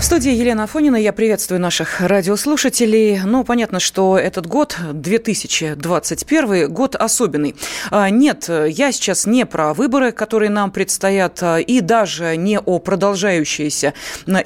В студии Елена Афонина. Я приветствую наших радиослушателей. Ну, понятно, что этот год, 2021, год особенный. А, нет, я сейчас не про выборы, которые нам предстоят, а, и даже не о продолжающейся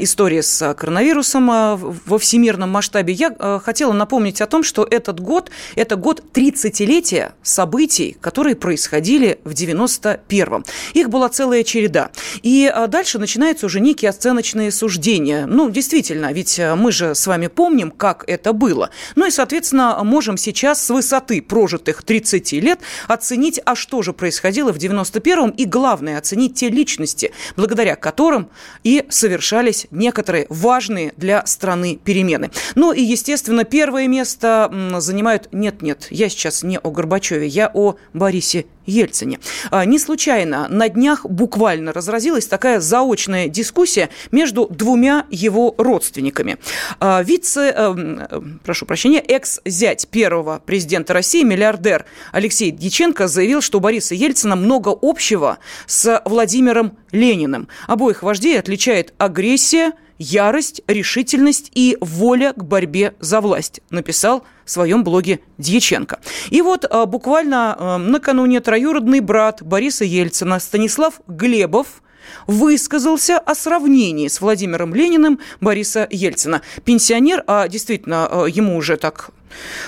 истории с коронавирусом а, во всемирном масштабе. Я хотела напомнить о том, что этот год – это год 30-летия событий, которые происходили в 91-м. Их была целая череда. И дальше начинаются уже некие оценочные суждения ну, действительно, ведь э, мы же с вами помним, как это было. Ну и, соответственно, можем сейчас с высоты прожитых 30 лет оценить, а что же происходило в 91-м, и главное, оценить те личности, благодаря которым и совершались некоторые важные для страны перемены. Ну и, естественно, первое место занимают... Нет-нет, я сейчас не о Горбачеве, я о Борисе Ельцине. А, не случайно на днях буквально разразилась такая заочная дискуссия между двумя его родственниками. А, вице, э, прошу прощения, экс-зять первого президента России, миллиардер Алексей Дьяченко заявил, что у Бориса Ельцина много общего с Владимиром Лениным. Обоих вождей отличает агрессия, ярость, решительность и воля к борьбе за власть, написал в своем блоге Дьяченко. И вот а, буквально а, накануне троюродный брат Бориса Ельцина Станислав Глебов высказался о сравнении с Владимиром Лениным Бориса Ельцина. Пенсионер, а действительно а, ему уже так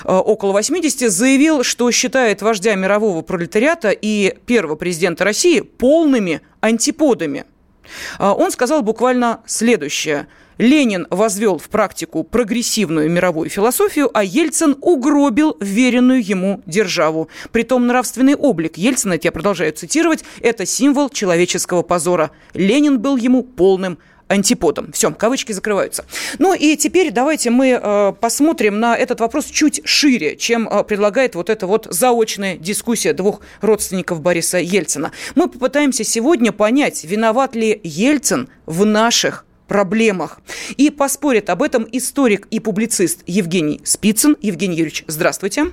около 80, заявил, что считает вождя мирового пролетариата и первого президента России полными антиподами – а, он сказал буквально следующее. Ленин возвел в практику прогрессивную мировую философию, а Ельцин угробил веренную ему державу. Притом нравственный облик Ельцина, это я продолжаю цитировать, это символ человеческого позора. Ленин был ему полным антиподом. Все, кавычки закрываются. Ну и теперь давайте мы э, посмотрим на этот вопрос чуть шире, чем э, предлагает вот эта вот заочная дискуссия двух родственников Бориса Ельцина. Мы попытаемся сегодня понять, виноват ли Ельцин в наших проблемах. И поспорит об этом историк и публицист Евгений Спицын. Евгений Юрьевич, здравствуйте.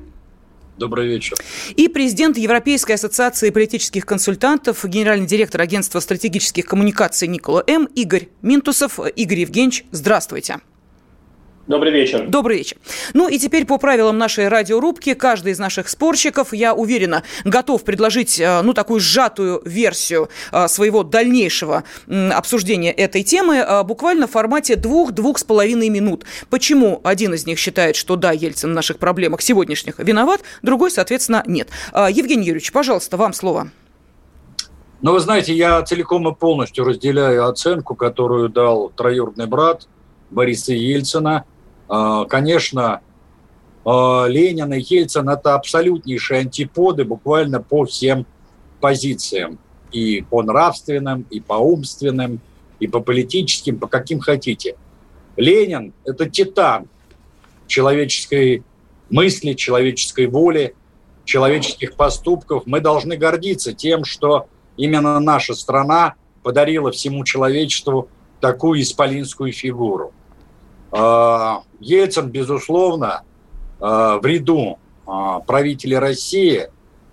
Добрый вечер. И президент Европейской ассоциации политических консультантов, генеральный директор агентства стратегических коммуникаций Никола М. Игорь Минтусов. Игорь Евгеньевич, здравствуйте. Добрый вечер. Добрый вечер. Ну и теперь по правилам нашей радиорубки каждый из наших спорщиков, я уверена, готов предложить, э, ну, такую сжатую версию э, своего дальнейшего обсуждения этой темы э, буквально в формате двух-двух с половиной минут. Почему один из них считает, что да, Ельцин в наших проблемах сегодняшних виноват, другой, соответственно, нет. Евгений Юрьевич, пожалуйста, вам слово. Ну, вы знаете, я целиком и полностью разделяю оценку, которую дал троюродный брат Бориса Ельцина – конечно, а, Ленин и Ельцин – это абсолютнейшие антиподы буквально по всем позициям. И по нравственным, и по умственным, и по политическим, по каким хотите. Ленин – это титан человеческой мысли, человеческой воли, человеческих поступков. Мы должны гордиться тем, что именно наша страна подарила всему человечеству такую исполинскую фигуру – а, Ельцин, безусловно, а, в ряду а, правителей России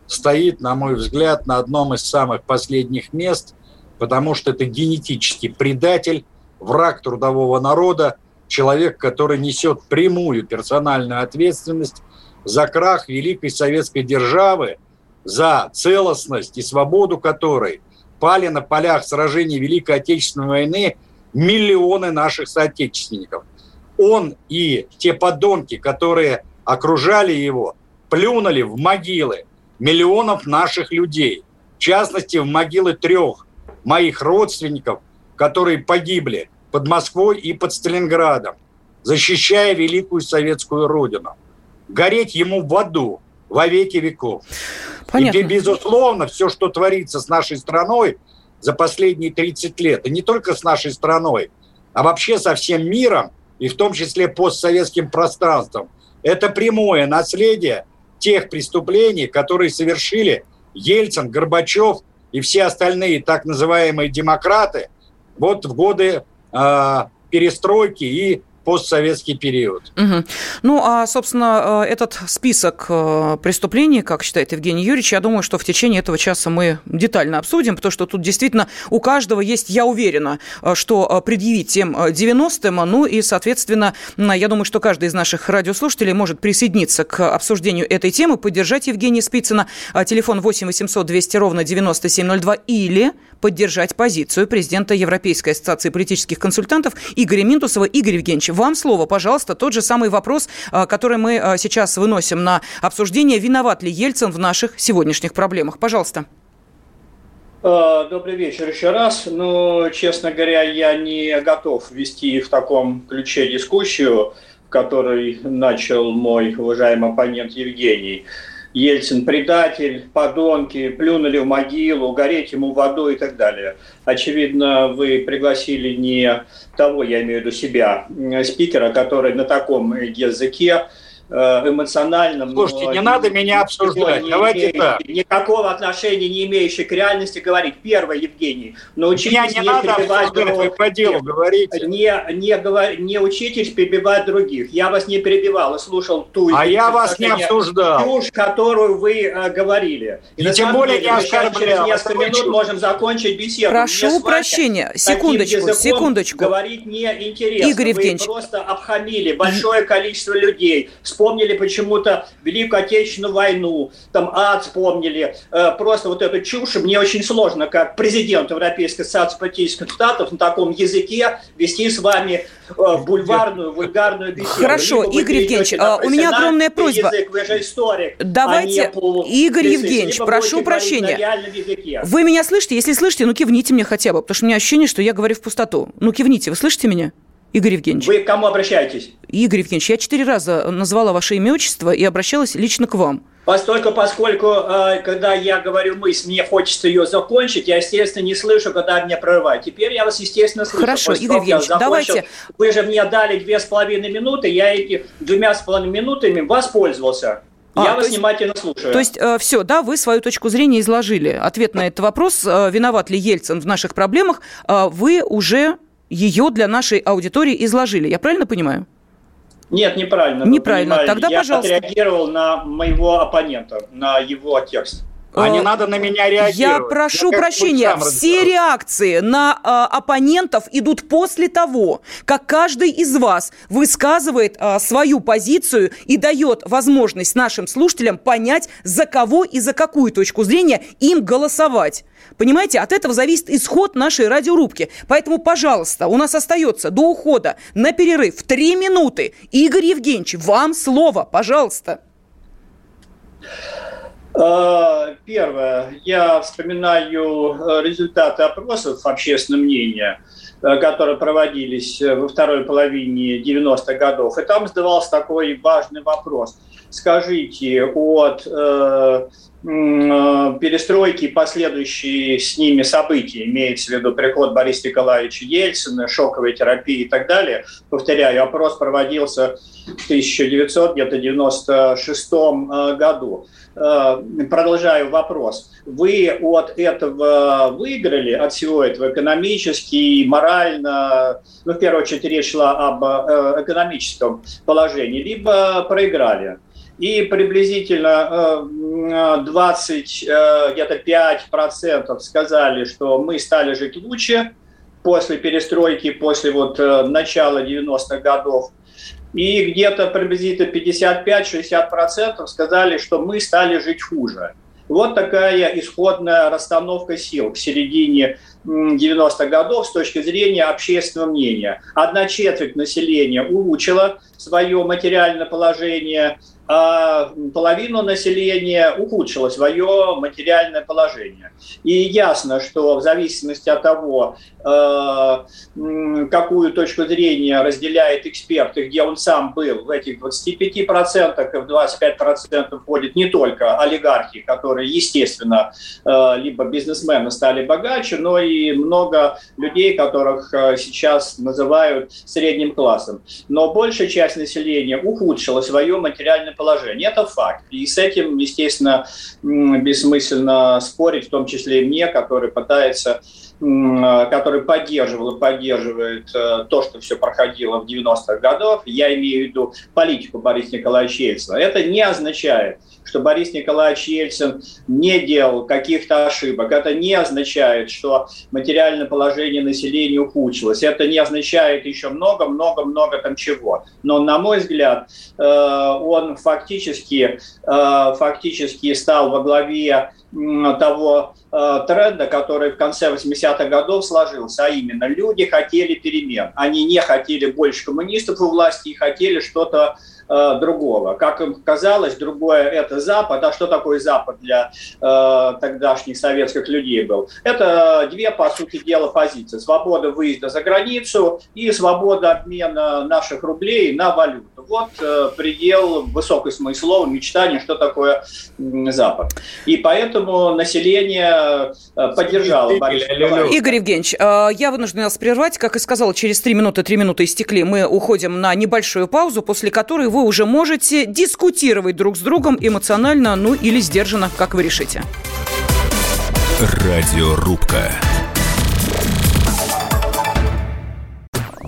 стоит, на мой взгляд, на одном из самых последних мест, потому что это генетический предатель, враг трудового народа, человек, который несет прямую персональную ответственность за крах великой советской державы, за целостность и свободу которой пали на полях сражений Великой Отечественной войны миллионы наших соотечественников он и те подонки, которые окружали его, плюнули в могилы миллионов наших людей. В частности, в могилы трех моих родственников, которые погибли под Москвой и под Сталинградом, защищая великую советскую родину. Гореть ему в аду во веки веков. Понятно. И, безусловно, все, что творится с нашей страной за последние 30 лет, и не только с нашей страной, а вообще со всем миром – и в том числе постсоветским пространством. Это прямое наследие тех преступлений, которые совершили Ельцин, Горбачев и все остальные так называемые демократы вот в годы э, перестройки и постсоветский период. Угу. Ну, а, собственно, э, этот список э, преступлений, как считает Евгений Юрьевич, я думаю, что в течение этого часа мы детально обсудим, потому что тут действительно у каждого есть, я уверена, э, что предъявить тем 90-м, ну и, соответственно, я думаю, что каждый из наших радиослушателей может присоединиться к обсуждению этой темы, поддержать Евгения Спицына. Телефон 8 800 200 ровно 9702 или поддержать позицию президента Европейской ассоциации политических консультантов Игоря Минтусова. Игорь Евгеньевич, вам слово, пожалуйста, тот же самый вопрос, а, который мы а, сейчас выносим на обсуждение. Виноват ли Ельцин в наших сегодняшних проблемах? Пожалуйста. А, добрый вечер еще раз. Ну, честно говоря, я не готов вести в таком ключе дискуссию, который начал мой уважаемый оппонент Евгений. Ельцин предатель, подонки, плюнули в могилу, гореть ему водой и так далее. Очевидно, вы пригласили не того, я имею в виду себя, спикера, который на таком языке эмоциональном. Слушайте, не надо меня обсуждать. Давайте имеющий, так. Никакого отношения не имеющий к реальности говорить. Первое, Евгений, научитесь меня не, не надо перебивать других. по делу говорите. Не, не, говор... не учитесь перебивать других. Я вас не перебивал и слушал ту... А я вас не обсуждал. Чушь, которую вы э, говорили. И, и тем более деле, не оскорблял. Через несколько минут чушь. можем закончить беседу. Прошу прощения. Секундочку, секундочку. Говорить неинтересно. Игорь Евгеньевич. Вы просто обхамили большое количество людей вспомнили почему-то Великую Отечественную войну, там ад вспомнили, э, просто вот эту чушь. Мне очень сложно, как президент Европейской ассоциации политических штатов, на таком языке вести с вами э, бульварную, вульгарную беседу. Хорошо, либо Игорь Евгеньевич, а, у меня огромная просьба. Язык, вы же историк, а Давайте, а Игорь Евгеньевич, прошу прощения. Вы меня слышите? Если слышите, ну кивните мне хотя бы, потому что у меня ощущение, что я говорю в пустоту. Ну кивните, вы слышите меня? Игорь Евгеньевич. Вы к кому обращаетесь? Игорь Евгеньевич, я четыре раза назвала ваше имя, отчество и обращалась лично к вам. Поскольку, поскольку, э, когда я говорю мысль, мне хочется ее закончить, я, естественно, не слышу, когда меня прорывают. Теперь я вас, естественно, слышу. Хорошо, Игорь Евгеньевич, давайте... Вы же мне дали две с половиной минуты, я эти двумя с половиной минутами воспользовался. А, я вас есть, внимательно слушаю. То есть э, все, да, вы свою точку зрения изложили. Ответ на этот вопрос, э, виноват ли Ельцин в наших проблемах, э, вы уже ее для нашей аудитории изложили. Я правильно понимаю? Нет, неправильно. Неправильно. Тогда, я пожалуйста. Я отреагировал на моего оппонента, на его текст. А не надо на меня реагировать. Я прошу я прощения, все реакции на э, оппонентов идут после того, как каждый из вас высказывает э, свою позицию и дает возможность нашим слушателям понять, за кого и за какую точку зрения им голосовать. Понимаете, от этого зависит исход нашей радиорубки. Поэтому, пожалуйста, у нас остается до ухода на перерыв три минуты. Игорь Евгеньевич, вам слово, пожалуйста. Первое. Я вспоминаю э, результаты опросов общественного мнения, э, которые проводились э, во второй половине 90-х годов. И там задавался такой важный вопрос. Скажите, от э, перестройки и последующие с ними события, имеется в виду приход Бориса Николаевича Ельцина, шоковая терапия и так далее. Повторяю, опрос проводился в 1996 году. Э, продолжаю вопрос. Вы от этого выиграли, от всего этого экономически, морально, ну, в первую очередь речь шла об э, экономическом положении, либо проиграли? И приблизительно 20, э, где-то 5% сказали, что мы стали жить лучше после перестройки, после вот начала 90-х годов и где-то приблизительно 55-60% сказали, что мы стали жить хуже. Вот такая исходная расстановка сил к середине 90-х годов с точки зрения общественного мнения. Одна четверть населения улучшила свое материальное положение, а половину населения ухудшило свое материальное положение. И ясно, что в зависимости от того, э, какую точку зрения разделяет эксперт и где он сам был, в этих 25% и в 25% входят не только олигархи, которые, естественно, э, либо бизнесмены стали богаче, но и и много людей, которых э, сейчас называют средним классом. Но большая часть населения ухудшила свое материальное положение. Это факт. И с этим, естественно, бессмысленно спорить, в том числе и мне, который пытается который поддерживал и поддерживает э, то, что все проходило в 90-х годах, я имею в виду политику Бориса Николаевича Ельцина, это не означает, что Борис Николаевич Ельцин не делал каких-то ошибок. Это не означает, что материальное положение населения ухудшилось. Это не означает еще много-много-много там чего. Но, на мой взгляд, э, он фактически, э, фактически стал во главе того э, тренда, который в конце 80-х годов сложился, а именно люди хотели перемен. Они не хотели больше коммунистов у власти и хотели что-то э, другого. Как им казалось, другое это Запад. А что такое Запад для э, тогдашних советских людей был? Это две, по сути дела, позиции. Свобода выезда за границу и свобода обмена наших рублей на валюту. Вот э, предел высокой смыслового мечтания, что такое э, Запад. И поэтому население э, поддержало Бориса Игорь Евгеньевич, э, я вынужден вас прервать. Как и сказал, через три минуты, три минуты истекли. Мы уходим на небольшую паузу, после которой вы уже можете дискутировать друг с другом эмоционально, ну или сдержанно, как вы решите. Радиорубка.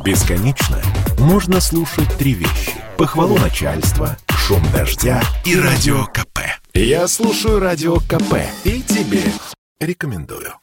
Бесконечно можно слушать три вещи. Похвалу начальства, шум дождя и радио КП. Я слушаю радио КП и тебе рекомендую.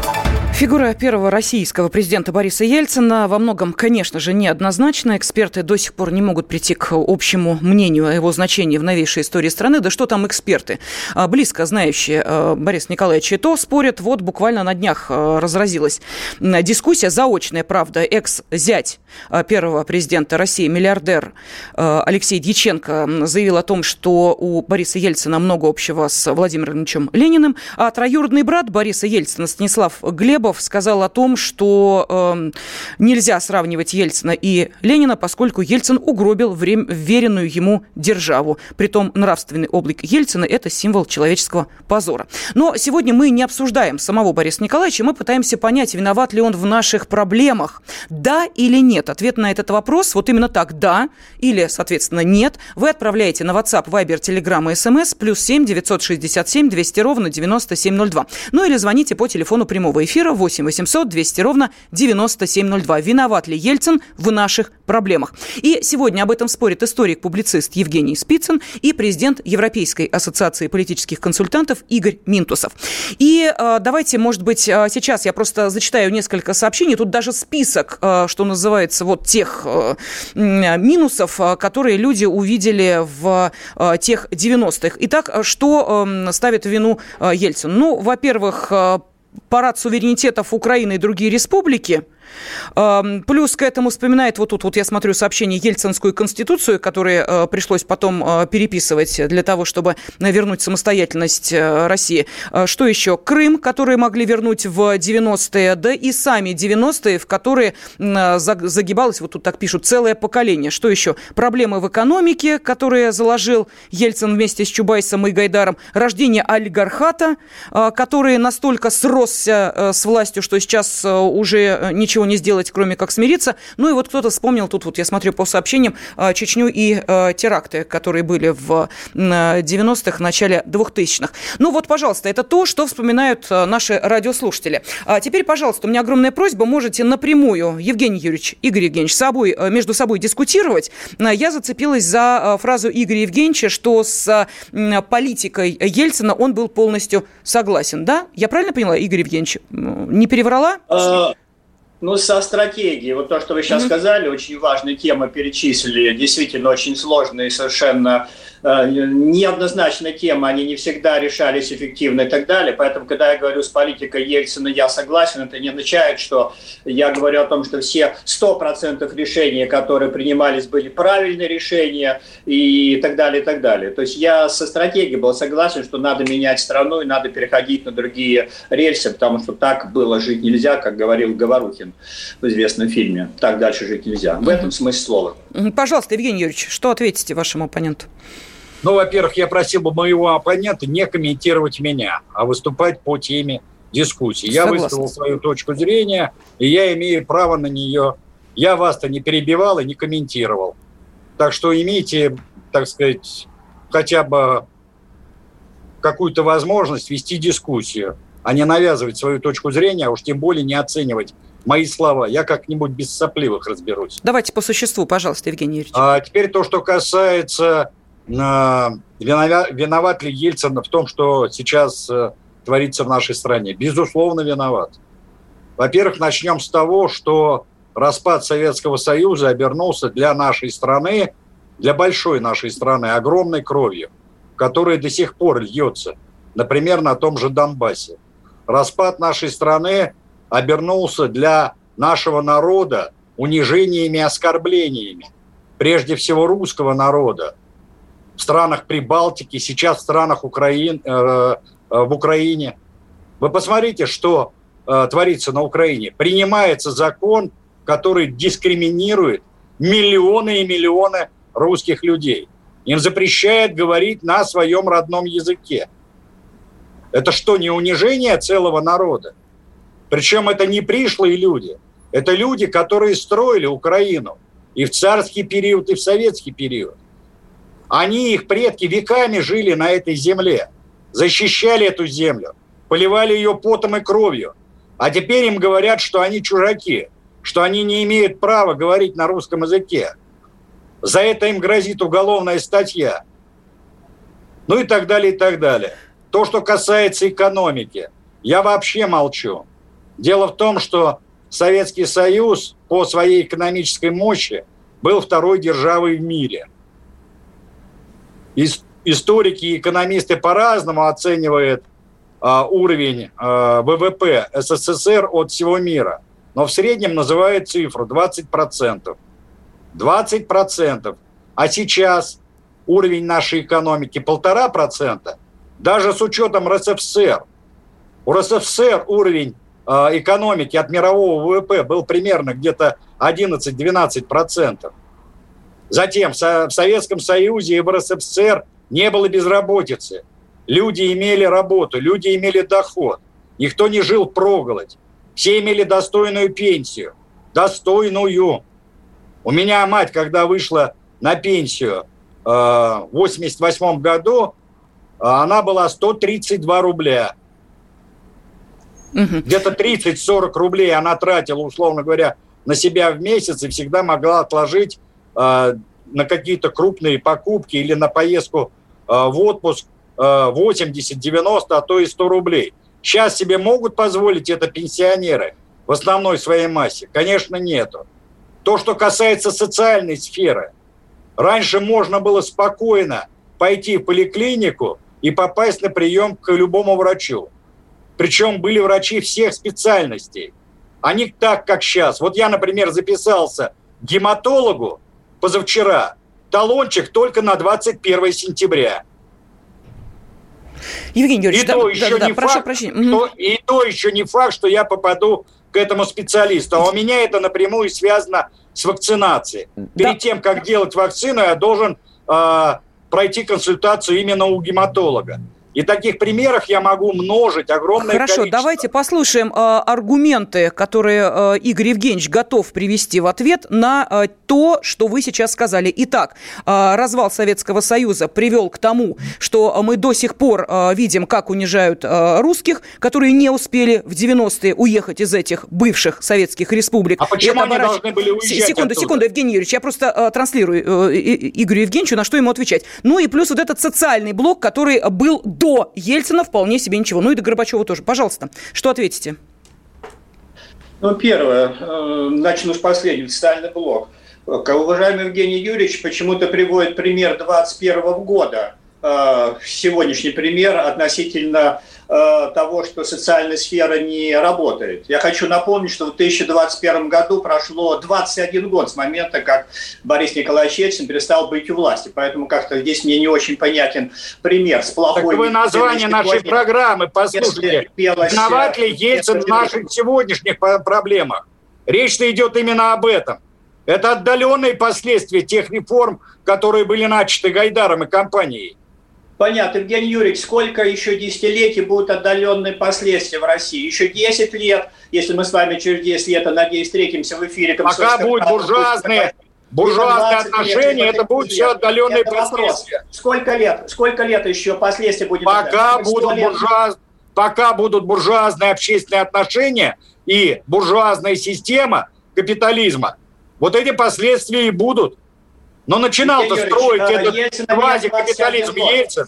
Фигура первого российского президента Бориса Ельцина во многом, конечно же, неоднозначна. Эксперты до сих пор не могут прийти к общему мнению о его значении в новейшей истории страны. Да что там эксперты? А, близко знающие а, Бориса Николаевича то спорят. Вот буквально на днях а, разразилась дискуссия, заочная, правда, экс-зять первого президента России, миллиардер Алексей Дьяченко заявил о том, что у Бориса Ельцина много общего с Владимиром Ильичем Лениным, а троюродный брат Бориса Ельцина Станислав Глебов Кадыров сказал о том, что э, нельзя сравнивать Ельцина и Ленина, поскольку Ельцин угробил время, веренную ему державу. Притом нравственный облик Ельцина – это символ человеческого позора. Но сегодня мы не обсуждаем самого Бориса Николаевича, мы пытаемся понять, виноват ли он в наших проблемах. Да или нет? Ответ на этот вопрос вот именно так – да или, соответственно, нет. Вы отправляете на WhatsApp, Viber, Telegram и SMS плюс 7 967 200 ровно 9702. Ну или звоните по телефону прямого эфира 8 800 200 ровно 9702. Виноват ли Ельцин в наших проблемах? И сегодня об этом спорит историк-публицист Евгений Спицын и президент Европейской ассоциации политических консультантов Игорь Минтусов. И э, давайте, может быть, э, сейчас я просто зачитаю несколько сообщений. Тут даже список, э, что называется, вот тех э, минусов, э, которые люди увидели в э, тех 90-х. Итак, что э, ставит вину э, Ельцин? Ну, во-первых, э, парад суверенитетов Украины и другие республики – Плюс к этому вспоминает, вот тут вот я смотрю сообщение, Ельцинскую конституцию, которую э, пришлось потом э, переписывать для того, чтобы вернуть самостоятельность э, России. Что еще? Крым, который могли вернуть в 90-е, да и сами 90-е, в которые загибалось, вот тут так пишут, целое поколение. Что еще? Проблемы в экономике, которые заложил Ельцин вместе с Чубайсом и Гайдаром. Рождение олигархата, который настолько сросся с властью, что сейчас уже ничего ничего не сделать, кроме как смириться. Ну и вот кто-то вспомнил, тут вот я смотрю по сообщениям, а, Чечню и а, теракты, которые были в 90-х, начале 2000-х. Ну вот, пожалуйста, это то, что вспоминают а, наши радиослушатели. А теперь, пожалуйста, у меня огромная просьба, можете напрямую, Евгений Юрьевич, Игорь Евгеньевич, собой, между собой дискутировать. Я зацепилась за фразу Игоря Евгеньевича, что с политикой Ельцина он был полностью согласен. Да? Я правильно поняла, Игорь Евгеньевич? Не переврала? Ну, со стратегией. Вот то, что вы сейчас mm-hmm. сказали, очень важные темы перечислили. Действительно, очень сложные совершенно э, неоднозначная тема, они не всегда решались эффективно и так далее. Поэтому, когда я говорю с политикой Ельцина, я согласен, это не означает, что я говорю о том, что все 100% решений, которые принимались, были правильные решения и так далее, и так далее. То есть я со стратегией был согласен, что надо менять страну и надо переходить на другие рельсы, потому что так было жить нельзя, как говорил Говорухин в известном фильме. Так дальше жить нельзя. В этом смысл слова. Пожалуйста, Евгений Юрьевич, что ответите вашему оппоненту? Ну, во-первых, я просил бы моего оппонента не комментировать меня, а выступать по теме дискуссии. Я Согласна. высказал свою точку зрения, и я имею право на нее. Я вас-то не перебивал и не комментировал. Так что имейте, так сказать, хотя бы какую-то возможность вести дискуссию, а не навязывать свою точку зрения, а уж тем более не оценивать мои слова. Я как-нибудь без сопливых разберусь. Давайте по существу, пожалуйста, Евгений Юрьевич. А теперь то, что касается виноват, ли Ельцин в том, что сейчас э, творится в нашей стране. Безусловно, виноват. Во-первых, начнем с того, что распад Советского Союза обернулся для нашей страны, для большой нашей страны, огромной кровью, которая до сих пор льется, например, на том же Донбассе. Распад нашей страны обернулся для нашего народа унижениями и оскорблениями. Прежде всего русского народа. В странах Прибалтики, сейчас в странах Украин, э, э, в Украине. Вы посмотрите, что э, творится на Украине. Принимается закон, который дискриминирует миллионы и миллионы русских людей. Им запрещает говорить на своем родном языке. Это что, не унижение целого народа? Причем это не пришлые люди. Это люди, которые строили Украину и в царский период, и в советский период. Они, их предки, веками жили на этой земле, защищали эту землю, поливали ее потом и кровью. А теперь им говорят, что они чужаки, что они не имеют права говорить на русском языке. За это им грозит уголовная статья. Ну и так далее, и так далее. То, что касается экономики, я вообще молчу. Дело в том, что Советский Союз по своей экономической мощи был второй державой в мире. Историки и экономисты по-разному оценивают а, уровень а, ВВП СССР от всего мира. Но в среднем называют цифру 20%. 20%. А сейчас уровень нашей экономики полтора процента, даже с учетом РСФСР. У РСФСР уровень Э, экономики от мирового ВВП был примерно где-то 11-12%. Затем в Советском Союзе и в РСФСР не было безработицы. Люди имели работу, люди имели доход. Никто не жил проголодь. Все имели достойную пенсию. Достойную. У меня мать, когда вышла на пенсию э, в 88 году, она была 132 рубля. Угу. Где-то 30-40 рублей она тратила, условно говоря, на себя в месяц и всегда могла отложить на какие-то крупные покупки или на поездку э, в отпуск э, 80, 90, а то и 100 рублей. Сейчас себе могут позволить это пенсионеры в основной своей массе? Конечно, нету. То, что касается социальной сферы. Раньше можно было спокойно пойти в поликлинику и попасть на прием к любому врачу. Причем были врачи всех специальностей. Они так, как сейчас. Вот я, например, записался к гематологу позавчера. Талончик только на 21 сентября. Евгений Юрьевич, и да, то еще да, не да, факт, прошу Что, и то еще не факт, что я попаду к этому специалисту. А у меня это напрямую связано с вакцинацией. Перед тем, как делать вакцину, я должен э, пройти консультацию именно у гематолога. И таких примеров я могу множить огромное Хорошо, количество. давайте послушаем э, аргументы, которые э, Игорь Евгеньевич готов привести в ответ на э, то, что вы сейчас сказали. Итак, э, развал Советского Союза привел к тому, что мы до сих пор э, видим, как унижают э, русских, которые не успели в 90-е уехать из этих бывших советских республик. А почему они оборачив... должны были уезжать Секунду, оттуда? секунду, Евгений Юрьевич, я просто э, транслирую э, Игорю Евгеньевичу, на что ему отвечать. Ну и плюс вот этот социальный блок, который был до Ельцина вполне себе ничего. Ну и до Горбачева тоже. Пожалуйста, что ответите? Ну, первое, э, начну с последнего, социальный блок. Уважаемый Евгений Юрьевич почему-то приводит пример 2021 года. Э, сегодняшний пример относительно э, того, что социальная сфера не работает. Я хочу напомнить, что в 2021 году прошло 21 год с момента, как Борис Николаевич Ельцин перестал быть у власти. Поэтому как-то здесь мне не очень понятен пример с плохой... Так вы название нашей программы, послушайте. Виноват ли Ельцин в наших сегодняшних проблемах? Речь-то идет именно об этом. Это отдаленные последствия тех реформ, которые были начаты Гайдаром и компанией. Понятно, Евгений Юрьевич, сколько еще десятилетий будут отдаленные последствия в России? Еще 10 лет, если мы с вами через 10 лет, я надеюсь, встретимся в эфире. Пока будут буржуазные, буржуазные отношения, лет, это будут все отдаленные это последствия. Вопрос. Сколько лет? Сколько лет еще последствия будет? Пока будут, буржуаз... Пока будут буржуазные общественные отношения и буржуазная система капитализма, вот эти последствия и будут. Но начинал-то строить этот квази-капитализм Ельцин.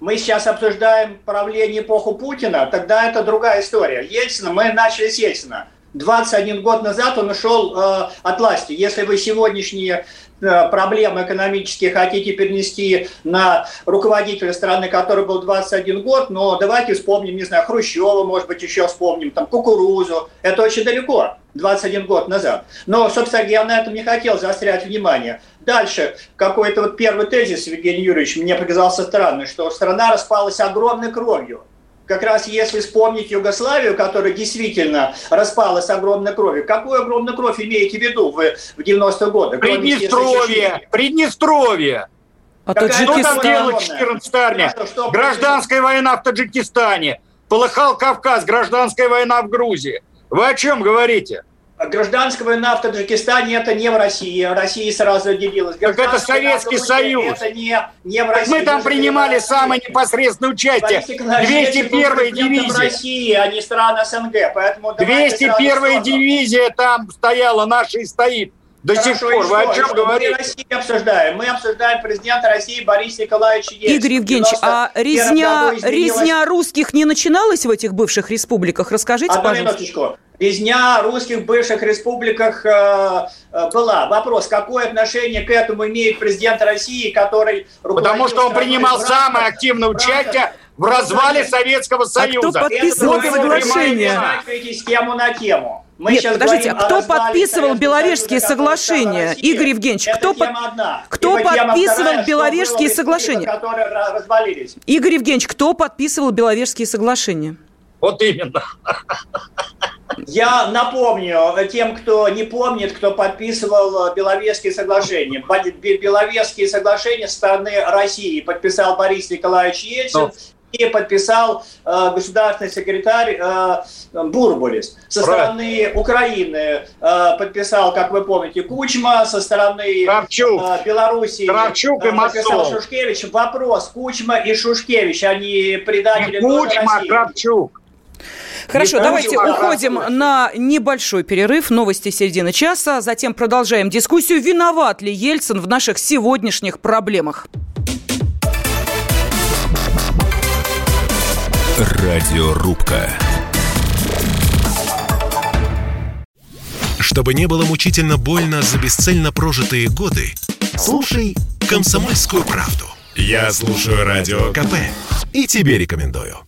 Мы сейчас обсуждаем правление эпоху Путина, тогда это другая история. Ельцина, мы начали с Ельцина. 21 год назад он ушел э, от власти. Если вы сегодняшние проблемы экономические хотите перенести на руководителя страны, который был 21 год, но давайте вспомним, не знаю, Хрущева, может быть, еще вспомним, там, кукурузу. Это очень далеко, 21 год назад. Но, собственно, я на этом не хотел заострять внимание. Дальше, какой-то вот первый тезис, Евгений Юрьевич, мне показался странный, что страна распалась огромной кровью как раз если вспомнить Югославию, которая действительно распалась с огромной кровью, какую огромную кровь имеете в виду вы в 90-е годы? Приднестровье, Приднестровье. А Таджикистан... Что там делать 14 армия? Гражданская война в Таджикистане. Полыхал Кавказ, гражданская война в Грузии. Вы о чем говорите? Гражданская война в Таджикистане это не в России. Россия сразу отделилась. Так это Советский Союз. Это не, не в России. Мы там принимали самое непосредственное участие. 201 дивизия. В России, а не стран СНГ. Поэтому 201 дивизия там стояла, наша и стоит. До Хорошо, сих пор. Вы о чем говорите? Мы России обсуждаем. Мы обсуждаем президента России Бориса Николаевича Ельцина. Игорь Евгеньевич, а резня, резня русских не начиналась в этих бывших республиках? Расскажите, Одну пожалуйста. минуточку. Резня русских в бывших республиках э, э, была. Вопрос, какое отношение к этому имеет президент России, который... Потому что он принимал самое активное участие в развале Советского Союза. А кто подписывал соглашение? с тему на тему. Мы Нет, подождите, кто подписывал Беловежские соглашения? Игорь Евгеньевич, кто, под... кто подписывал вторая, Беловежские соглашения? Игорь Евгеньевич, кто подписывал Беловежские соглашения? Вот именно. Я напомню тем, кто не помнит, кто подписывал Беловежские соглашения. Беловежские соглашения со стороны России подписал Борис Николаевич Ельцин, ну, и подписал э, государственный секретарь э, Бурбулис. Со стороны Украины э, подписал, как вы помните, Кучма, со стороны Кравчук. э, Беларуси Кравчук э, подписал. Шушкевич. Вопрос, Кучма и Шушкевич, они предатели Кучма, России. Кравчук. Хорошо, давайте уходим на небольшой перерыв. Новости середины часа. Затем продолжаем дискуссию. Виноват ли Ельцин в наших сегодняшних проблемах? Радиорубка. Чтобы не было мучительно больно за бесцельно прожитые годы, слушай «Комсомольскую правду». Я слушаю Радио КП и тебе рекомендую.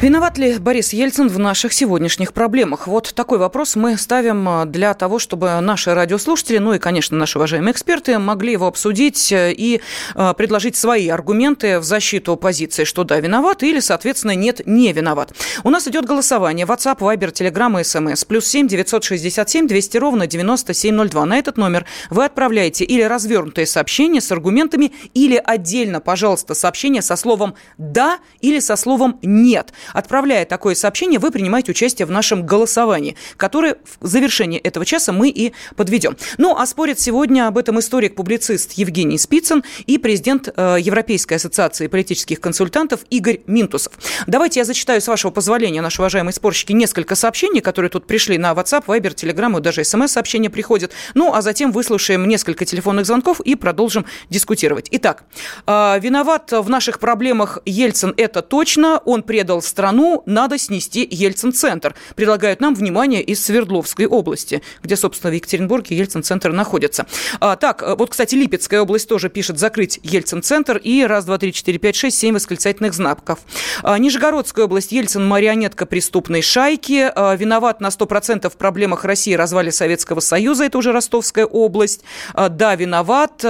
Виноват ли Борис Ельцин в наших сегодняшних проблемах? Вот такой вопрос мы ставим а, для того, чтобы наши радиослушатели, ну и, конечно, наши уважаемые эксперты могли его обсудить э, и а, предложить свои аргументы в защиту позиции, что да, виноват, или, соответственно, нет, не виноват. У нас идет голосование. WhatsApp, Viber, Telegram SMS. Плюс 7 967 200 ровно 9702. На этот номер вы отправляете или развернутое сообщение с аргументами, или отдельно, пожалуйста, сообщение со словом «да» или со словом «нет». Отправляя такое сообщение, вы принимаете участие в нашем голосовании, которое в завершении этого часа мы и подведем. Ну, а спорят сегодня об этом историк-публицист Евгений Спицын и президент э, Европейской ассоциации политических консультантов Игорь Минтусов. Давайте я зачитаю, с вашего позволения, наши уважаемые спорщики, несколько сообщений, которые тут пришли на WhatsApp, Viber, Telegram и даже смс-сообщения приходят. Ну, а затем выслушаем несколько телефонных звонков и продолжим дискутировать. Итак, э, виноват в наших проблемах Ельцин, это точно. Он предал страну, надо снести Ельцин-центр. Предлагают нам внимание из Свердловской области, где, собственно, в Екатеринбурге Ельцин-центр находится. А, так, вот, кстати, Липецкая область тоже пишет закрыть Ельцин-центр и раз, два, три, четыре, пять, шесть, семь восклицательных знаков. А, Нижегородская область. Ельцин – марионетка преступной шайки. А, виноват на 100% в проблемах России развале Советского Союза. Это уже Ростовская область. А, да, виноват.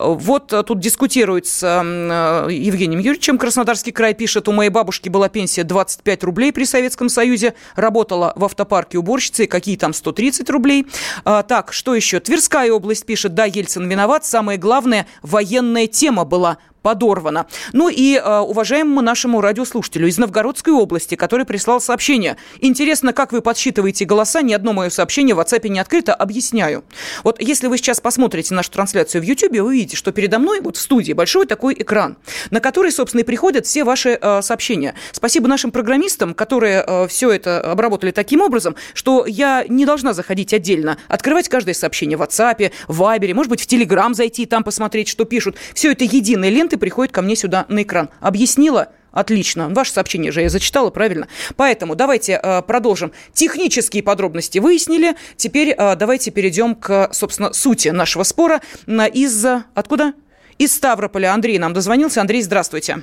Вот э, тут дискутируют с э, Евгением Юрьевичем. Краснодарский край пишет, у моей бабушки была пенсия 25 рублей при Советском Союзе, работала в автопарке уборщицей, какие там 130 рублей. А, так, что еще? Тверская область пишет, да, Ельцин виноват, самое главное, военная тема была – подорвано. Ну и э, уважаемому нашему радиослушателю из Новгородской области, который прислал сообщение. Интересно, как вы подсчитываете голоса? Ни одно мое сообщение в WhatsApp не открыто. Объясняю. Вот если вы сейчас посмотрите нашу трансляцию в YouTube, вы увидите, что передо мной вот в студии большой такой экран, на который, собственно, и приходят все ваши э, сообщения. Спасибо нашим программистам, которые э, все это обработали таким образом, что я не должна заходить отдельно, открывать каждое сообщение в WhatsApp, в Viber, может быть, в Telegram зайти и там посмотреть, что пишут. Все это единая лента документы приходят ко мне сюда на экран. Объяснила? Отлично. Ваше сообщение же я зачитала, правильно? Поэтому давайте э, продолжим. Технические подробности выяснили. Теперь э, давайте перейдем к, собственно, сути нашего спора. Из... Откуда? Из Ставрополя. Андрей нам дозвонился. Андрей, здравствуйте.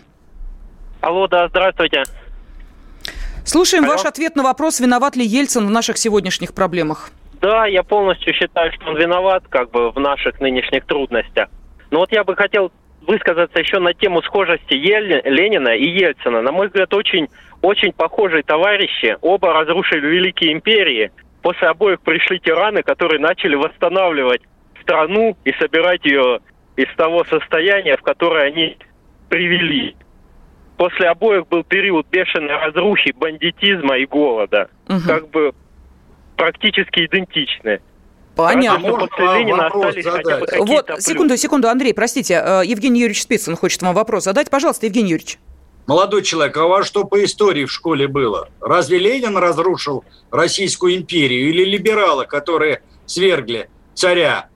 Алло, да, здравствуйте. Слушаем Алло. ваш ответ на вопрос, виноват ли Ельцин в наших сегодняшних проблемах. Да, я полностью считаю, что он виноват как бы в наших нынешних трудностях. Но вот я бы хотел высказаться еще на тему схожести Ель... Ленина и Ельцина. На мой взгляд, очень, очень похожие товарищи. Оба разрушили великие империи. После обоих пришли тираны, которые начали восстанавливать страну и собирать ее из того состояния, в которое они привели. После обоих был период бешеной разрухи, бандитизма и голода. Угу. Как бы практически идентичны. Понятно. Вот, секунду, секунду, Андрей, простите, э, Евгений Юрьевич Спицын хочет вам вопрос задать. Пожалуйста, Евгений Юрьевич. Молодой человек, а у вас что по истории в школе было? Разве Ленин разрушил Российскую империю или либералы, которые свергли царя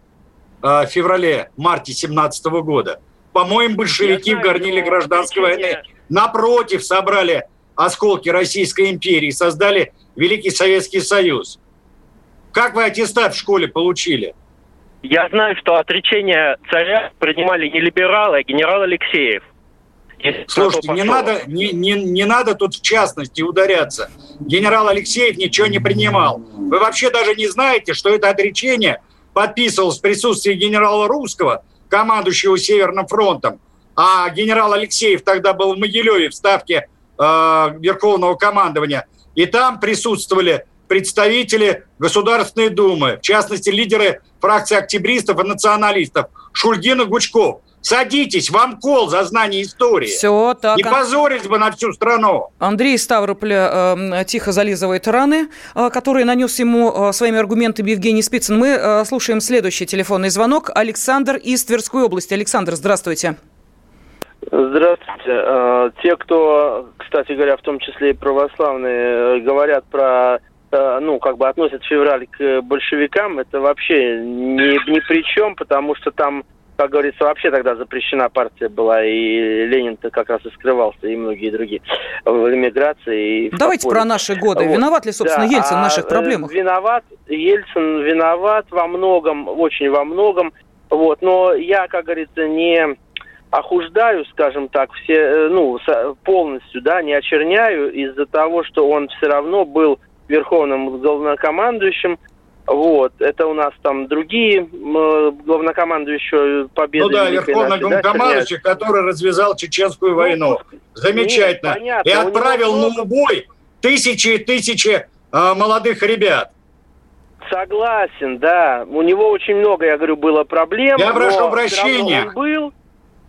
э, в феврале-марте 17 года? По-моему, большевики в горниле гражданской войны напротив собрали осколки Российской империи, создали Великий Советский Союз. Как вы аттестат в школе получили? Я знаю, что отречение царя принимали не либералы, а генерал Алексеев. Слушайте, не надо, не, не, не надо тут в частности ударяться. Генерал Алексеев ничего не принимал. Вы вообще даже не знаете, что это отречение подписывалось в присутствии генерала Русского, командующего Северным фронтом. А генерал Алексеев тогда был в Могилеве в ставке э, Верховного командования. И там присутствовали представители Государственной Думы, в частности, лидеры фракции октябристов и националистов Шульгин и Гучков. Садитесь, вам кол за знание истории. Все, так. Не позорить бы на всю страну. Андрей Ставрополя э, тихо зализывает раны, э, которые нанес ему э, своими аргументами Евгений Спицын. Мы э, слушаем следующий телефонный звонок. Александр из Тверской области. Александр, здравствуйте. Здравствуйте. Э, те, кто, кстати говоря, в том числе и православные, э, говорят про ну, как бы относят февраль к большевикам, это вообще ни, ни при чем, потому что там, как говорится, вообще тогда запрещена партия была, и Ленин-то как раз и скрывался, и многие другие в эмиграции. И Давайте про наши годы. Вот. Виноват ли, собственно, да, Ельцин в наших а, проблемах? Виноват, Ельцин виноват во многом, очень во многом, вот, но я, как говорится, не охуждаю, скажем так, все, э, ну, полностью, да, не очерняю из-за того, что он все равно был верховным главнокомандующим. Вот, это у нас там другие главнокомандующие победы. Ну да, верховный главнокомандующий, да, который развязал чеченскую войну. Ну, Замечательно. Нет, понятно, и отправил него... на убой тысячи и тысячи э, молодых ребят. Согласен, да. У него очень много, я говорю, было проблем. Я прошу прощения. Он был.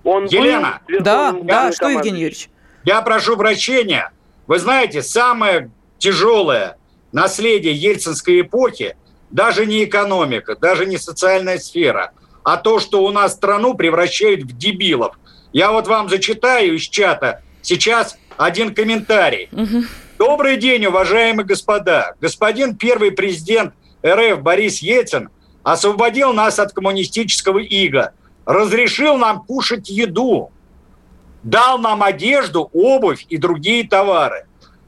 Он Елена. Был да, да, что, Евгений Юрьевич? Я прошу прощения. Вы знаете, самое тяжелое наследие ельцинской эпохи даже не экономика, даже не социальная сфера, а то, что у нас страну превращают в дебилов. Я вот вам зачитаю из чата сейчас один комментарий. Угу. Добрый день, уважаемые господа. Господин первый президент РФ Борис Ельцин освободил нас от коммунистического ига, разрешил нам кушать еду, дал нам одежду, обувь и другие товары.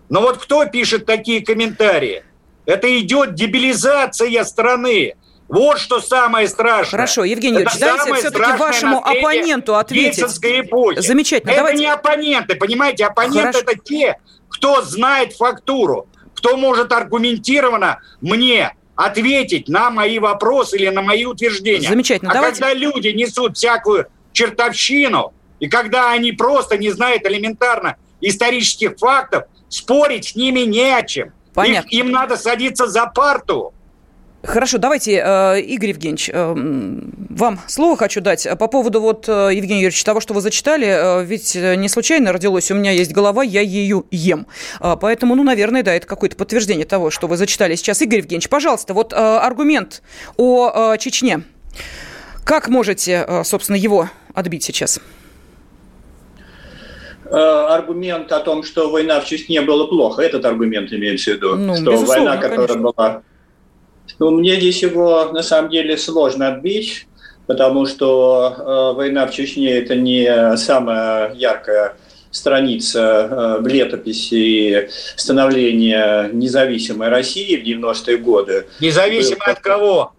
Но вот кто пишет такие комментарии? Это идет дебилизация страны. Вот что самое страшное. Хорошо, Евгений Юрьевич, дайте все-таки вашему оппоненту ответить. Эпохи. Замечательно. Это давайте... не оппоненты, понимаете? Оппоненты это те, кто знает фактуру, кто может аргументированно мне ответить на мои вопросы или на мои утверждения. Замечательно. А давайте... когда люди несут всякую чертовщину, и когда они просто не знают элементарно исторических фактов, спорить с ними не о чем. Понятно. Их, им надо садиться за парту. Хорошо, давайте, э, Игорь Евгеньевич, э, вам слово хочу дать. По поводу, вот, э, Евгений Юрьевич, того, что вы зачитали, ведь не случайно родилось, у меня есть голова, я ее ем. Поэтому, ну, наверное, да, это какое-то подтверждение того, что вы зачитали сейчас. Игорь Евгеньевич, пожалуйста, вот аргумент о Чечне. Как можете, собственно, его отбить сейчас? Аргумент о том, что война в Чечне была плохо, этот аргумент имеется в виду, ну, что война, которая конечно. была ну, мне здесь его на самом деле сложно отбить, потому что э, война в Чечне это не самая яркая страница э, в летописи становления независимой России в 90-е годы. Независимо от кого?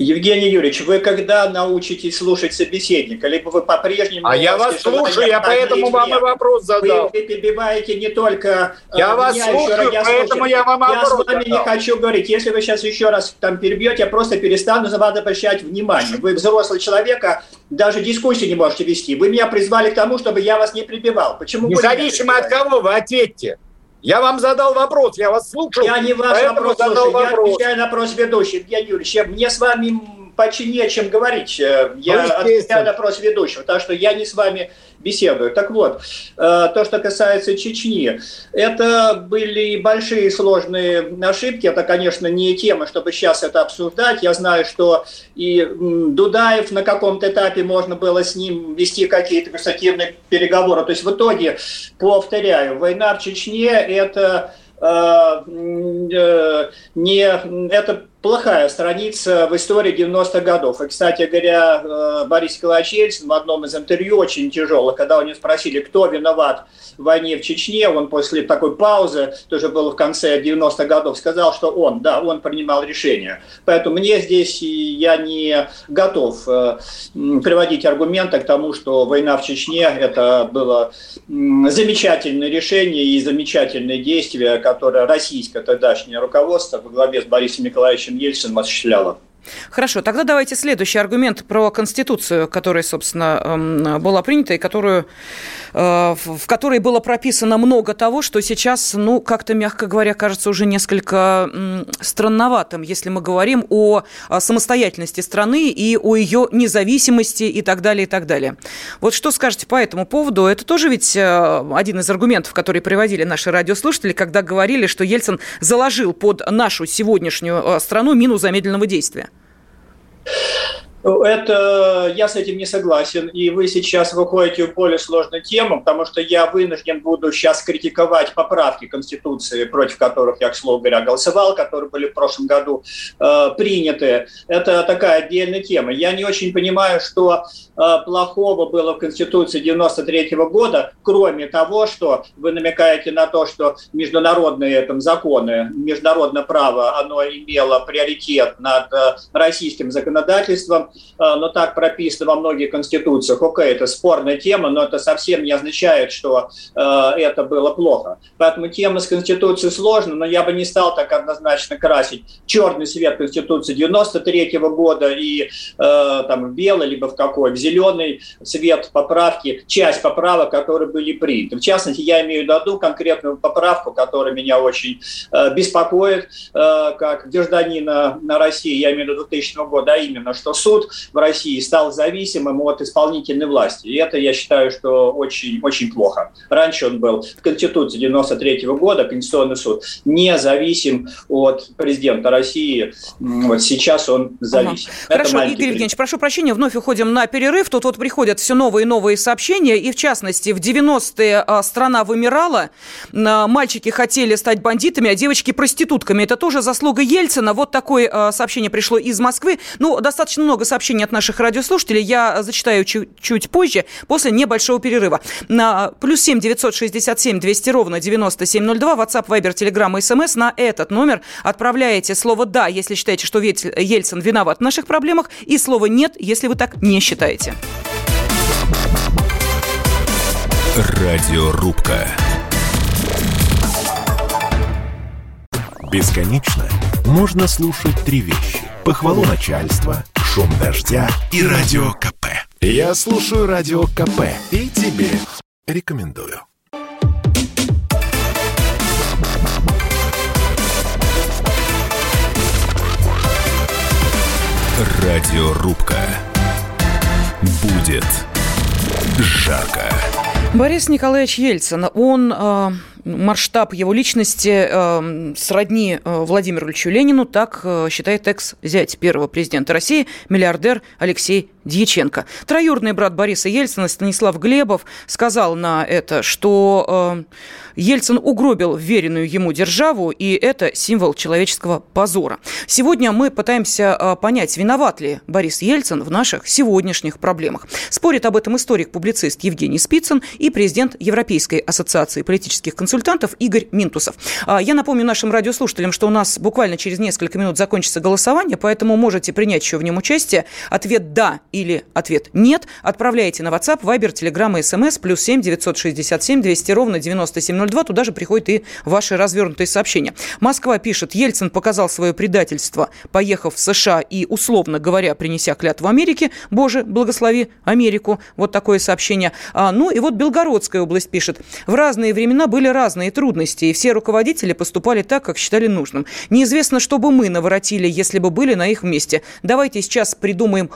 Евгений Юрьевич, вы когда научитесь слушать собеседника, либо вы по-прежнему... А я вас слушаю, я поэтому вам и вопрос задал. Вы, перебиваете не только э, я вас слушаю, я поэтому я вам Я с вами задал. не хочу говорить. Если вы сейчас еще раз там перебьете, я просто перестану за вас обращать внимание. Вы взрослый человек, а даже дискуссии не можете вести. Вы меня призвали к тому, чтобы я вас не прибивал. Почему Независимо от кого вы ответьте. Я вам задал вопрос, я вас слушал. Я не ваш вопрос слушаю, вопрос. я отвечаю на вопрос ведущего. Евгений Юрьевич, мне с вами почти не о чем говорить. Э, я ну, отвечаю на вопрос ведущего, так что я не с вами беседую. Так вот, э, то, что касается Чечни, это были большие сложные ошибки. Это, конечно, не тема, чтобы сейчас это обсуждать. Я знаю, что и Дудаев на каком-то этапе можно было с ним вести какие-то констативные переговоры. То есть в итоге, повторяю, война в Чечне – это э, не это плохая страница в истории 90-х годов. И, кстати говоря, э, Борис Николаевич Ельцин в одном из интервью очень тяжело, когда у него спросили, кто виноват в войне в Чечне, он после такой паузы, тоже было в конце 90-х годов, сказал, что он, да, он принимал решение. Поэтому мне здесь я не готов э, приводить аргументы к тому, что война в Чечне – это было замечательное решение и замечательное действие, которое российское тогдашнее руководство во главе с Борисом Николаевичем чем Ельцин осуществляла. Хорошо, тогда давайте следующий аргумент про Конституцию, которая, собственно, эм, была принята и которую, в которой было прописано много того, что сейчас, ну, как-то, мягко говоря, кажется уже несколько странноватым, если мы говорим о самостоятельности страны и о ее независимости и так далее, и так далее. Вот что скажете по этому поводу? Это тоже ведь э, один из аргументов, которые приводили наши радиослушатели, когда говорили, что Ельцин заложил под нашу сегодняшнюю э, страну мину замедленного действия. Это я с этим не согласен, и вы сейчас выходите в более сложную тему, потому что я вынужден буду сейчас критиковать поправки Конституции, против которых я, к слову говоря, голосовал, которые были в прошлом году э, приняты. Это такая отдельная тема. Я не очень понимаю, что э, плохого было в Конституции 93 -го года, кроме того, что вы намекаете на то, что международные там, законы, международное право, оно имело приоритет над э, российским законодательством, Э, но так прописано во многих конституциях. Окей, это спорная тема, но это совсем не означает, что э, это было плохо. Поэтому тема с конституцией сложна, но я бы не стал так однозначно красить черный цвет конституции 93 -го года и э, там в белый, либо в какой, в зеленый цвет поправки, часть поправок, которые были приняты. В частности, я имею в виду конкретную поправку, которая меня очень э, беспокоит, как гражданина на России, я имею в виду 2000 года, а именно, что суд суд в России стал зависимым от исполнительной власти. И это, я считаю, что очень, очень плохо. Раньше он был в Конституции 93 -го года, Конституционный суд, независим от президента России. Вот сейчас он зависим. Ага. Хорошо, Игорь Евгеньевич, прошу прощения, вновь уходим на перерыв. Тут вот приходят все новые и новые сообщения. И в частности, в 90-е а, страна вымирала, мальчики хотели стать бандитами, а девочки проститутками. Это тоже заслуга Ельцина. Вот такое а, сообщение пришло из Москвы. Ну, достаточно много сообщений от наших радиослушателей. Я зачитаю чуть, чуть позже, после небольшого перерыва. На плюс семь девятьсот шестьдесят семь двести ровно девяносто семь ноль два. WhatsApp, Viber, Telegram и SMS. На этот номер отправляете слово «да», если считаете, что Ельцин виноват в наших проблемах, и слово «нет», если вы так не считаете. Радиорубка. Бесконечно можно слушать три вещи. Похвалу начальства, шум дождя и радио КП. Я слушаю радио КП и тебе рекомендую. Радиорубка. Будет жарко. Борис Николаевич Ельцин, он э, масштаб его личности э, сродни Владимиру Ильичу Ленину, так э, считает экс-зять первого президента России, миллиардер Алексей Дьяченко. Троюродный брат Бориса Ельцина, Станислав Глебов, сказал на это, что э, Ельцин угробил веренную ему державу, и это символ человеческого позора. Сегодня мы пытаемся э, понять, виноват ли Борис Ельцин в наших сегодняшних проблемах. Спорит об этом историк-публицист Евгений Спицын и президент Европейской ассоциации политических консультантов Игорь Минтусов. А, я напомню нашим радиослушателям, что у нас буквально через несколько минут закончится голосование, поэтому можете принять еще в нем участие. Ответ «да» или ответ «нет» отправляйте на WhatsApp, Viber, Telegram и SMS плюс 7 967 200 ровно 9702. Туда же приходят и ваши развернутые сообщения. Москва пишет, Ельцин показал свое предательство, поехав в США и, условно говоря, принеся клятву Америке. Боже, благослови Америку. Вот такое сообщение. А, ну и вот Белгородская область пишет. В разные времена были разные трудности, и все руководители поступали так, как считали нужным. Неизвестно, что бы мы наворотили, если бы были на их месте. Давайте сейчас придумаем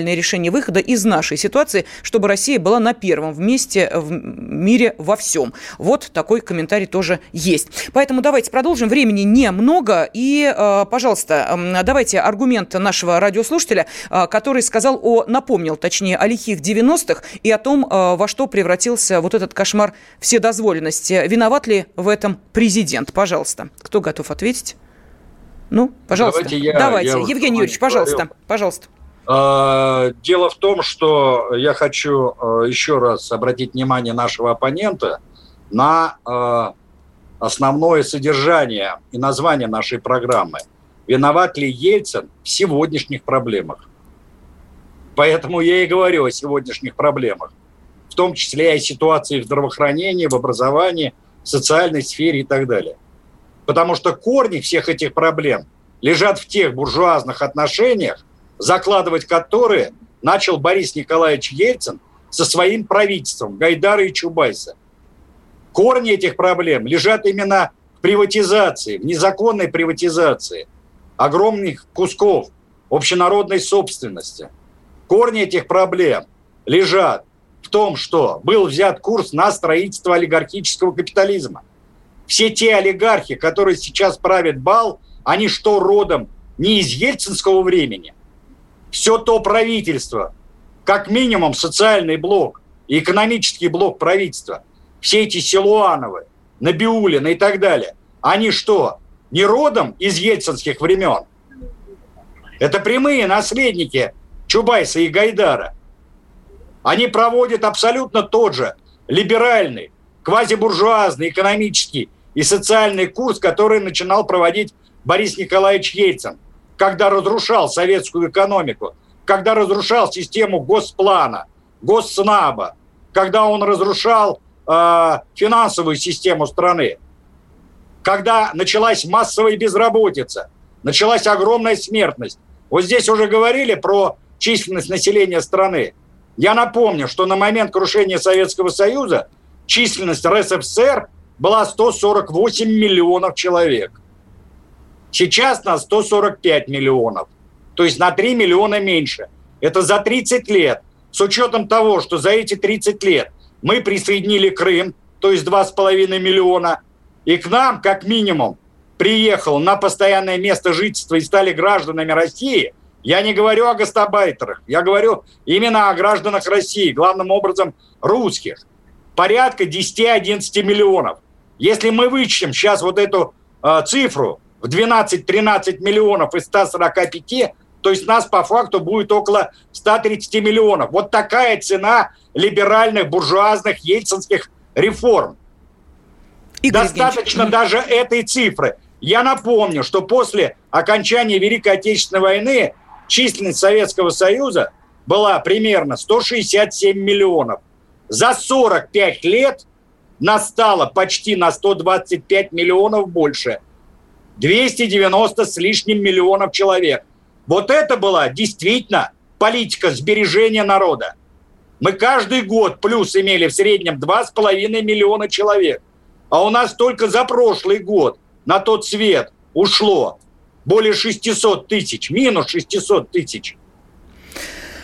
умно-гениальное решение выхода из нашей ситуации, чтобы Россия была на первом месте в мире во всем. Вот такой комментарий тоже есть. Поэтому давайте продолжим. Времени немного. И, э, пожалуйста, давайте аргумент нашего радиослушателя, э, который сказал о, напомнил, точнее, о лихих 90-х и о том, э, во что превратился вот этот кошмар вседозволенности. Виноват ли в этом президент? Пожалуйста. Кто готов ответить? Ну, пожалуйста. Давайте. Я, Давайте. Я Евгений Юрьевич, пожалуйста. Говорил. Пожалуйста. А, дело в том, что я хочу а, еще раз обратить внимание нашего оппонента на а, основное содержание и название нашей программы. Виноват ли Ельцин в сегодняшних проблемах? Поэтому я и говорю о сегодняшних проблемах, в том числе и о ситуации в здравоохранении, в образовании, в социальной сфере и так далее. Потому что корни всех этих проблем лежат в тех буржуазных отношениях, закладывать которые начал Борис Николаевич Ельцин со своим правительством Гайдара и Чубайса. Корни этих проблем лежат именно в приватизации, в незаконной приватизации огромных кусков общенародной собственности. Корни этих проблем лежат в том, что был взят курс на строительство олигархического капитализма. Все те олигархи, которые сейчас правят бал, они что родом не из ельцинского времени, все то правительство, как минимум социальный блок и экономический блок правительства, все эти Силуановы, Набиулины и так далее, они что, не родом из ельцинских времен? Это прямые наследники Чубайса и Гайдара. Они проводят абсолютно тот же либеральный, квазибуржуазный, экономический и социальный курс, который начинал проводить Борис Николаевич Ельцин – когда разрушал советскую экономику, когда разрушал систему госплана, госснаба, когда он разрушал э, финансовую систему страны, когда началась массовая безработица, началась огромная смертность. Вот здесь уже говорили про численность населения страны. Я напомню, что на момент крушения Советского Союза численность РСФСР была 148 миллионов человек. Сейчас нас 145 миллионов. то есть на 3 миллиона меньше. Это за 30 лет. С учетом того, что за эти 30 лет мы присоединили Крым, то есть 2,5 миллиона, и к нам, как минимум, приехал на постоянное место жительства и стали гражданами России, я не говорю о гастабайтерах, я говорю именно о гражданах России, главным образом русских, порядка 10-11 миллионов. Если мы вычтем сейчас вот эту э, цифру в 12-13 миллионов из 145, то есть нас по факту будет около 130 миллионов. Вот такая цена либеральных, буржуазных, ельцинских реформ. Игорь Достаточно Евгеньевич. даже этой цифры. Я напомню, что после окончания Великой Отечественной войны численность Советского Союза была примерно 167 миллионов. За 45 лет настало почти на 125 миллионов больше. 290 с лишним миллионов человек. Вот это была действительно политика сбережения народа. Мы каждый год плюс имели в среднем 2,5 миллиона человек. А у нас только за прошлый год на тот свет ушло более 600 тысяч, минус 600 тысяч.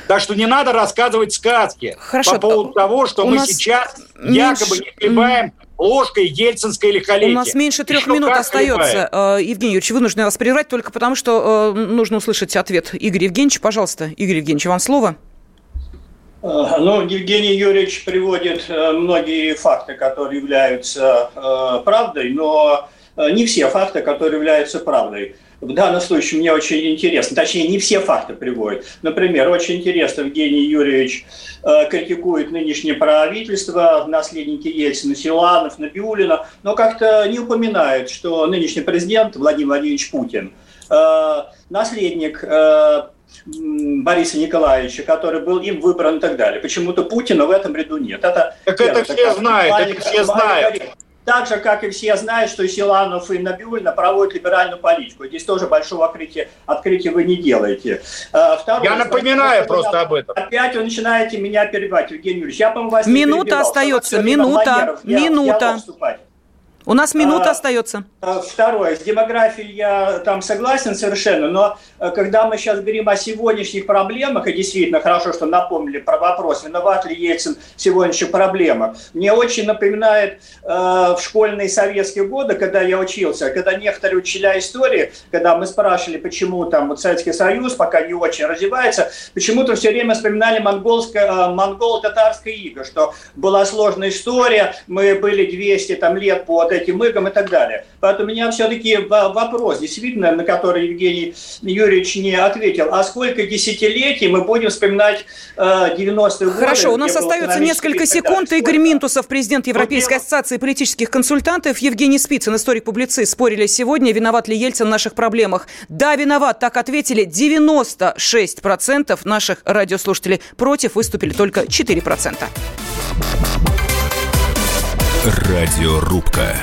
Так что не надо рассказывать сказки Хорошо. по поводу того, что У мы сейчас меньше... якобы не хлебаем ложкой ельцинской лихолетия. У нас меньше трех минут остается. Хлебает. Э, Евгений Юрьевич, вынужден вас прервать только потому, что э, нужно услышать ответ Игоря Евгеньевича. Пожалуйста, Игорь Евгеньевич, вам слово. Э, ну, Евгений Юрьевич приводит многие факты, которые являются правдой, но не все факты, которые являются правдой. В данном случае мне очень интересно, точнее, не все факты приводят. Например, очень интересно, Евгений Юрьевич э, критикует нынешнее правительство, наследники Ельцина, Силанов, Набиулина, но как-то не упоминает, что нынешний президент Владимир Владимирович Путин, э, наследник э, Бориса Николаевича, который был им выбран и так далее. Почему-то Путина в этом ряду нет. Это, так это все знают, это все знают. Так же, как и все знают, что Силанов и Набиулина проводят либеральную политику. Здесь тоже большого открытия, открытия вы не делаете. А, второе, Я напоминаю просто об этом. Опять вы начинаете меня перебивать, Евгений Юрьевич. Я, по-моему, вас Минута остается, минута, минута. Я, у нас минута а, остается. А, второе. С демографией я там согласен совершенно, но э, когда мы сейчас говорим о сегодняшних проблемах, и действительно хорошо, что напомнили про вопрос, виноват ли Ельцин в сегодняшних проблемах, мне очень напоминает э, в школьные советские годы, когда я учился, когда некоторые учителя истории, когда мы спрашивали, почему там вот Советский Союз пока не очень развивается, почему-то все время вспоминали монгольское, э, монголо-татарское иго, что была сложная история, мы были 200 там, лет под этим игам и так далее. Поэтому у меня все-таки вопрос, действительно, на который Евгений Юрьевич не ответил. А сколько десятилетий мы будем вспоминать э, 90-е годы? Хорошо, у нас остается несколько секунд. Игорь Минтусов, президент Европейской вот ассоциации политических консультантов, Евгений Спицын, историк-публицист, спорили сегодня, виноват ли Ельцин в наших проблемах. Да, виноват, так ответили 96% наших радиослушателей. Против выступили только 4%. Радиорубка.